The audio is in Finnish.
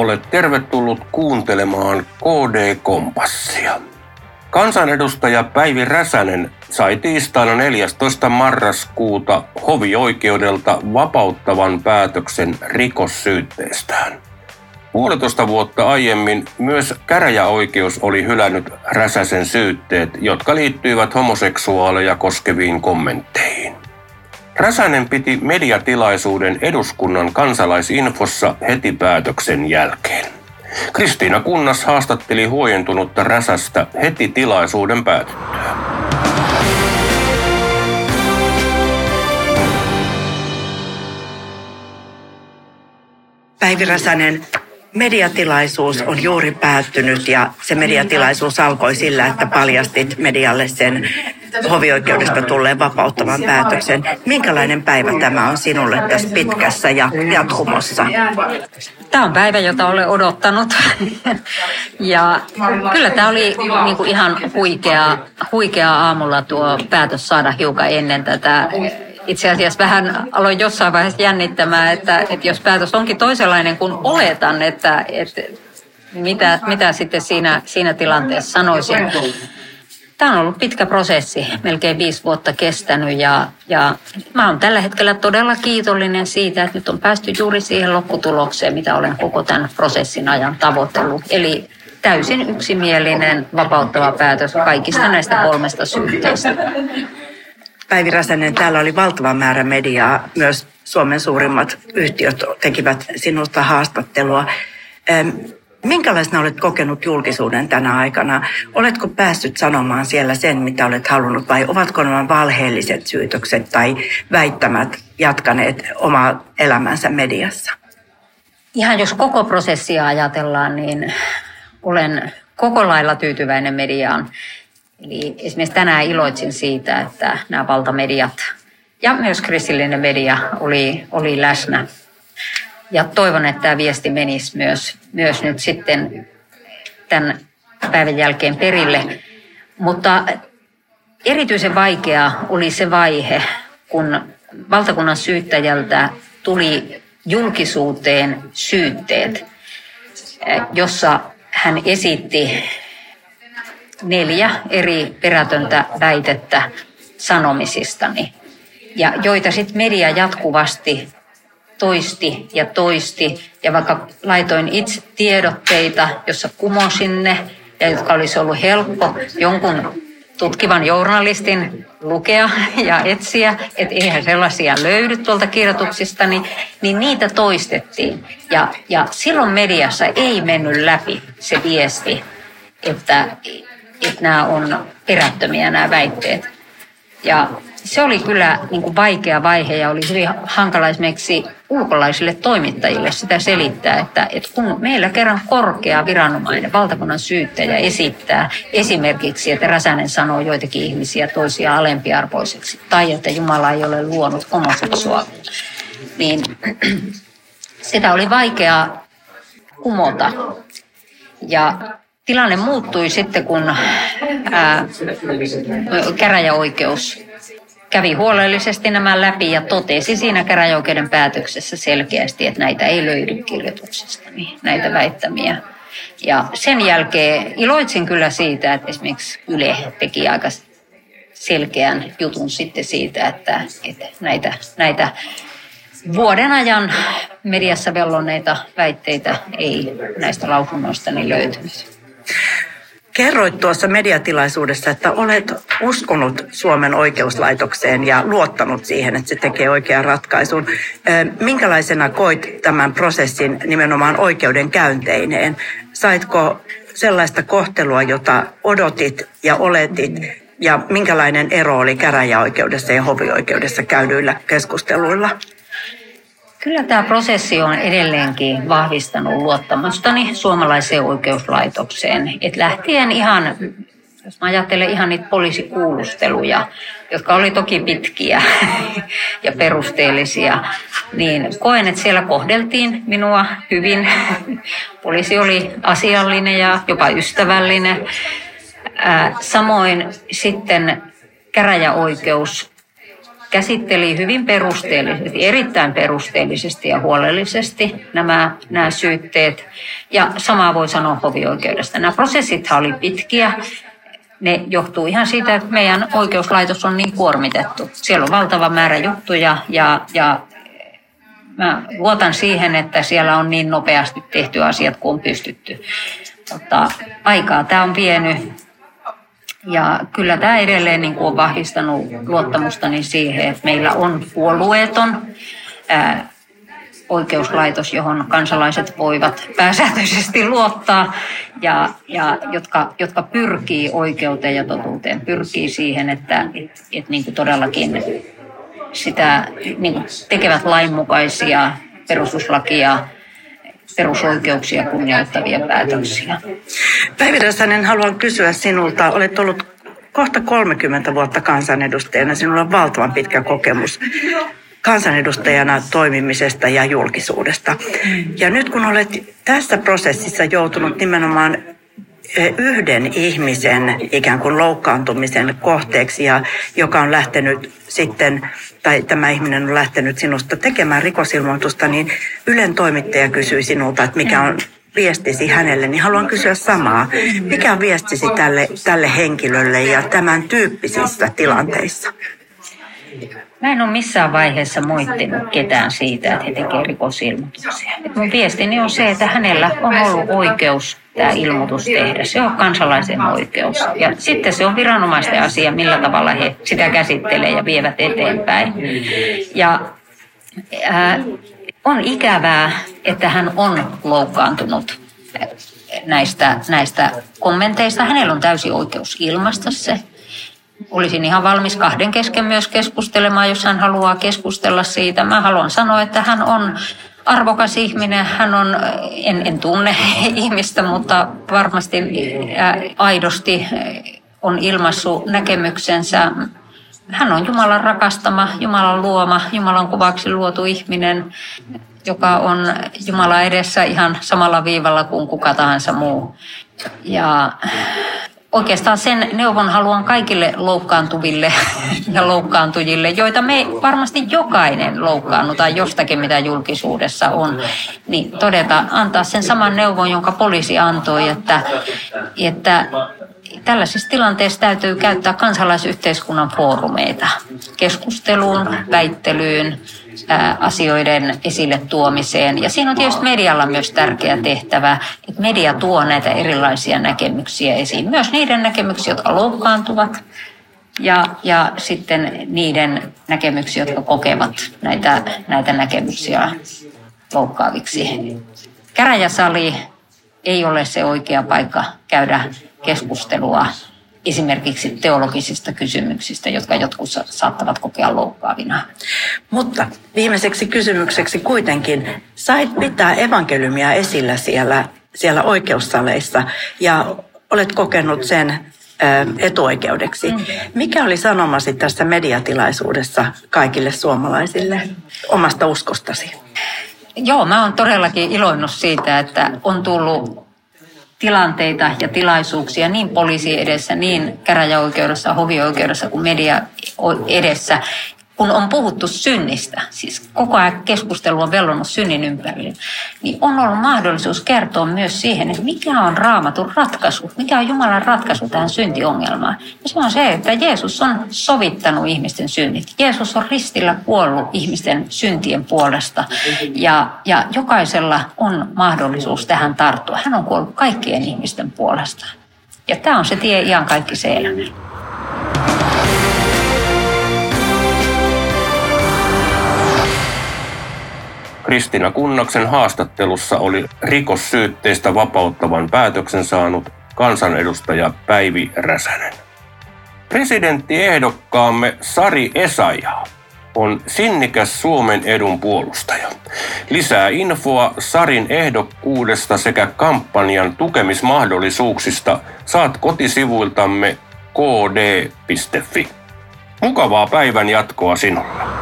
olet tervetullut kuuntelemaan KD Kompassia. Kansanedustaja Päivi Räsänen sai tiistaina 14. marraskuuta hovioikeudelta vapauttavan päätöksen rikossyytteestään. Puolitoista vuotta aiemmin myös käräjäoikeus oli hylännyt Räsäsen syytteet, jotka liittyivät homoseksuaaleja koskeviin kommentteihin. Räsänen piti mediatilaisuuden eduskunnan kansalaisinfossa heti päätöksen jälkeen. Kristiina Kunnas haastatteli huojentunutta Räsästä heti tilaisuuden päätyttyä. Päivi Räsänen, mediatilaisuus on juuri päättynyt ja se mediatilaisuus alkoi sillä, että paljastit medialle sen hovioikeudesta tulleen vapauttavan päätöksen. Minkälainen päivä tämä on sinulle tässä pitkässä ja jatkumossa? Tämä on päivä, jota olen odottanut. ja kyllä tämä oli niin kuin ihan huikea, huikea aamulla tuo päätös saada hiukan ennen tätä itse asiassa vähän aloin jossain vaiheessa jännittämään, että, että jos päätös onkin toisenlainen kuin oletan, että, että mitä, mitä sitten siinä, siinä tilanteessa sanoisin. Tämä on ollut pitkä prosessi, melkein viisi vuotta kestänyt ja, ja mä olen tällä hetkellä todella kiitollinen siitä, että nyt on päästy juuri siihen lopputulokseen, mitä olen koko tämän prosessin ajan tavoitellut. Eli täysin yksimielinen vapauttava päätös kaikista näistä kolmesta syytteestä. Päivi Räsänen, täällä oli valtava määrä mediaa. Myös Suomen suurimmat yhtiöt tekivät sinusta haastattelua. Minkälaisena olet kokenut julkisuuden tänä aikana? Oletko päässyt sanomaan siellä sen, mitä olet halunnut, vai ovatko nämä valheelliset syytökset tai väittämät jatkaneet omaa elämänsä mediassa? Ihan jos koko prosessia ajatellaan, niin olen koko lailla tyytyväinen mediaan. Eli esimerkiksi tänään iloitsin siitä, että nämä valtamediat ja myös kristillinen media oli, oli läsnä. Ja toivon, että tämä viesti menisi myös, myös nyt sitten tämän päivän jälkeen perille. Mutta erityisen vaikea oli se vaihe, kun valtakunnan syyttäjältä tuli julkisuuteen syytteet, jossa hän esitti neljä eri perätöntä väitettä sanomisistani, ja joita sitten media jatkuvasti toisti ja toisti. Ja vaikka laitoin itse tiedotteita, jossa kumosin ne, ja jotka olisi ollut helppo jonkun tutkivan journalistin lukea ja etsiä, että eihän sellaisia löydy tuolta kirjoituksista, niin, niin niitä toistettiin. Ja, ja silloin mediassa ei mennyt läpi se viesti, että että nämä on perättömiä nämä väitteet. Ja se oli kyllä niin kuin vaikea vaihe ja oli hyvin hankala esimerkiksi ulkolaisille toimittajille sitä selittää, että, että kun meillä kerran korkea viranomainen, valtakunnan syyttäjä esittää esimerkiksi, että Räsänen sanoo joitakin ihmisiä toisia alempiarvoiseksi tai että Jumala ei ole luonut homoseksuaalia, niin sitä oli vaikea kumota. Ja tilanne muuttui sitten, kun ää, käräjäoikeus kävi huolellisesti nämä läpi ja totesi siinä käräjäoikeuden päätöksessä selkeästi, että näitä ei löydy kirjoituksesta, niin näitä väittämiä. Ja sen jälkeen iloitsin kyllä siitä, että esimerkiksi Yle teki aika selkeän jutun sitten siitä, että, että näitä, näitä vuoden ajan mediassa velloneita väitteitä ei näistä lausunnoista niin löytynyt. Kerroit tuossa mediatilaisuudessa, että olet uskonut Suomen oikeuslaitokseen ja luottanut siihen, että se tekee oikean ratkaisun. Minkälaisena koit tämän prosessin nimenomaan oikeudenkäynteineen? Saitko sellaista kohtelua, jota odotit ja oletit? Ja minkälainen ero oli käräjäoikeudessa ja hovioikeudessa käydyillä keskusteluilla? Kyllä tämä prosessi on edelleenkin vahvistanut luottamustani suomalaiseen oikeuslaitokseen. Et lähtien ihan, jos mä ajattelen ihan niitä poliisikuulusteluja, jotka oli toki pitkiä ja perusteellisia, niin koen, että siellä kohdeltiin minua hyvin. Poliisi oli asiallinen ja jopa ystävällinen. Samoin sitten käräjäoikeus käsitteli hyvin perusteellisesti, erittäin perusteellisesti ja huolellisesti nämä, nämä syytteet. Ja samaa voi sanoa hovioikeudesta. Nämä prosessithan oli pitkiä. Ne johtuu ihan siitä, että meidän oikeuslaitos on niin kuormitettu. Siellä on valtava määrä juttuja ja, ja mä luotan siihen, että siellä on niin nopeasti tehty asiat kuin on pystytty. Mutta aikaa tämä on vienyt ja kyllä tämä edelleen niin kuin on vahvistanut luottamustani siihen, että meillä on puolueeton ää, oikeuslaitos, johon kansalaiset voivat pääsääntöisesti luottaa ja, ja jotka, jotka pyrkii oikeuteen ja totuuteen, pyrkii siihen, että et, et niin kuin todellakin sitä niin kuin tekevät lainmukaisia perustuslakia perusoikeuksia kunnioittavia päätöksiä. Päivi Räsänen, haluan kysyä sinulta. Olet ollut kohta 30 vuotta kansanedustajana. Sinulla on valtavan pitkä kokemus kansanedustajana toimimisesta ja julkisuudesta. Ja nyt kun olet tässä prosessissa joutunut nimenomaan yhden ihmisen ikään kuin loukkaantumisen kohteeksi, ja joka on lähtenyt sitten, tai tämä ihminen on lähtenyt sinusta tekemään rikosilmoitusta, niin Ylen toimittaja kysyi sinulta, että mikä on viestisi hänelle, niin haluan kysyä samaa. Mikä on viestisi tälle, tälle henkilölle ja tämän tyyppisissä tilanteissa? Mä en ole missään vaiheessa moittinut ketään siitä, että he tekevät rikosilmoituksia. Mun viestini on se, että hänellä on ollut oikeus tämä ilmoitus tehdä. Se on kansalaisen oikeus. Ja sitten se on viranomaisten asia, millä tavalla he sitä käsittelee ja vievät eteenpäin. Ja ää, on ikävää, että hän on loukkaantunut näistä, näistä kommenteista. Hänellä on täysi oikeus ilmaista se olisin ihan valmis kahden kesken myös keskustelemaan, jos hän haluaa keskustella siitä. Mä haluan sanoa, että hän on arvokas ihminen. Hän on, en, en tunne ihmistä, mutta varmasti aidosti on ilmassut näkemyksensä. Hän on Jumalan rakastama, Jumalan luoma, Jumalan kuvaksi luotu ihminen, joka on Jumala edessä ihan samalla viivalla kuin kuka tahansa muu. Ja oikeastaan sen neuvon haluan kaikille loukkaantuville ja loukkaantujille, joita me varmasti jokainen loukkaannutaan jostakin, mitä julkisuudessa on, niin todeta, antaa sen saman neuvon, jonka poliisi antoi, että, että tällaisissa tilanteissa täytyy käyttää kansalaisyhteiskunnan foorumeita keskusteluun, väittelyyn, asioiden esille tuomiseen. Ja siinä on tietysti medialla myös tärkeä tehtävä, että media tuo näitä erilaisia näkemyksiä esiin. Myös niiden näkemyksiä, jotka loukkaantuvat, ja, ja sitten niiden näkemyksiä, jotka kokevat näitä, näitä näkemyksiä loukkaaviksi. Käräjäsali ei ole se oikea paikka käydä keskustelua esimerkiksi teologisista kysymyksistä, jotka jotkut saattavat kokea loukkaavina. Mutta viimeiseksi kysymykseksi kuitenkin, sait pitää evankeliumia esillä siellä, siellä oikeussaleissa ja olet kokenut sen etuoikeudeksi. Mm. Mikä oli sanomasi tässä mediatilaisuudessa kaikille suomalaisille omasta uskostasi? Joo, mä oon todellakin iloinnut siitä, että on tullut tilanteita ja tilaisuuksia niin poliisi edessä, niin käräjäoikeudessa, hovioikeudessa kuin media edessä, kun on puhuttu synnistä, siis koko ajan keskustelu on vellonut synnin ympärille, niin on ollut mahdollisuus kertoa myös siihen, että mikä on raamatun ratkaisu, mikä on Jumalan ratkaisu tähän syntiongelmaan. Ja se on se, että Jeesus on sovittanut ihmisten synnit. Jeesus on ristillä kuollut ihmisten syntien puolesta ja, ja jokaisella on mahdollisuus tähän tarttua. Hän on kuollut kaikkien ihmisten puolesta. Ja tämä on se tie ihan kaikki Kristina Kunnaksen haastattelussa oli rikossyytteistä vapauttavan päätöksen saanut kansanedustaja Päivi Räsänen. Presidenttiehdokkaamme Sari Esaja on sinnikäs Suomen edun puolustaja. Lisää infoa Sarin ehdokkuudesta sekä kampanjan tukemismahdollisuuksista saat kotisivuiltamme kd.fi. Mukavaa päivän jatkoa sinulle.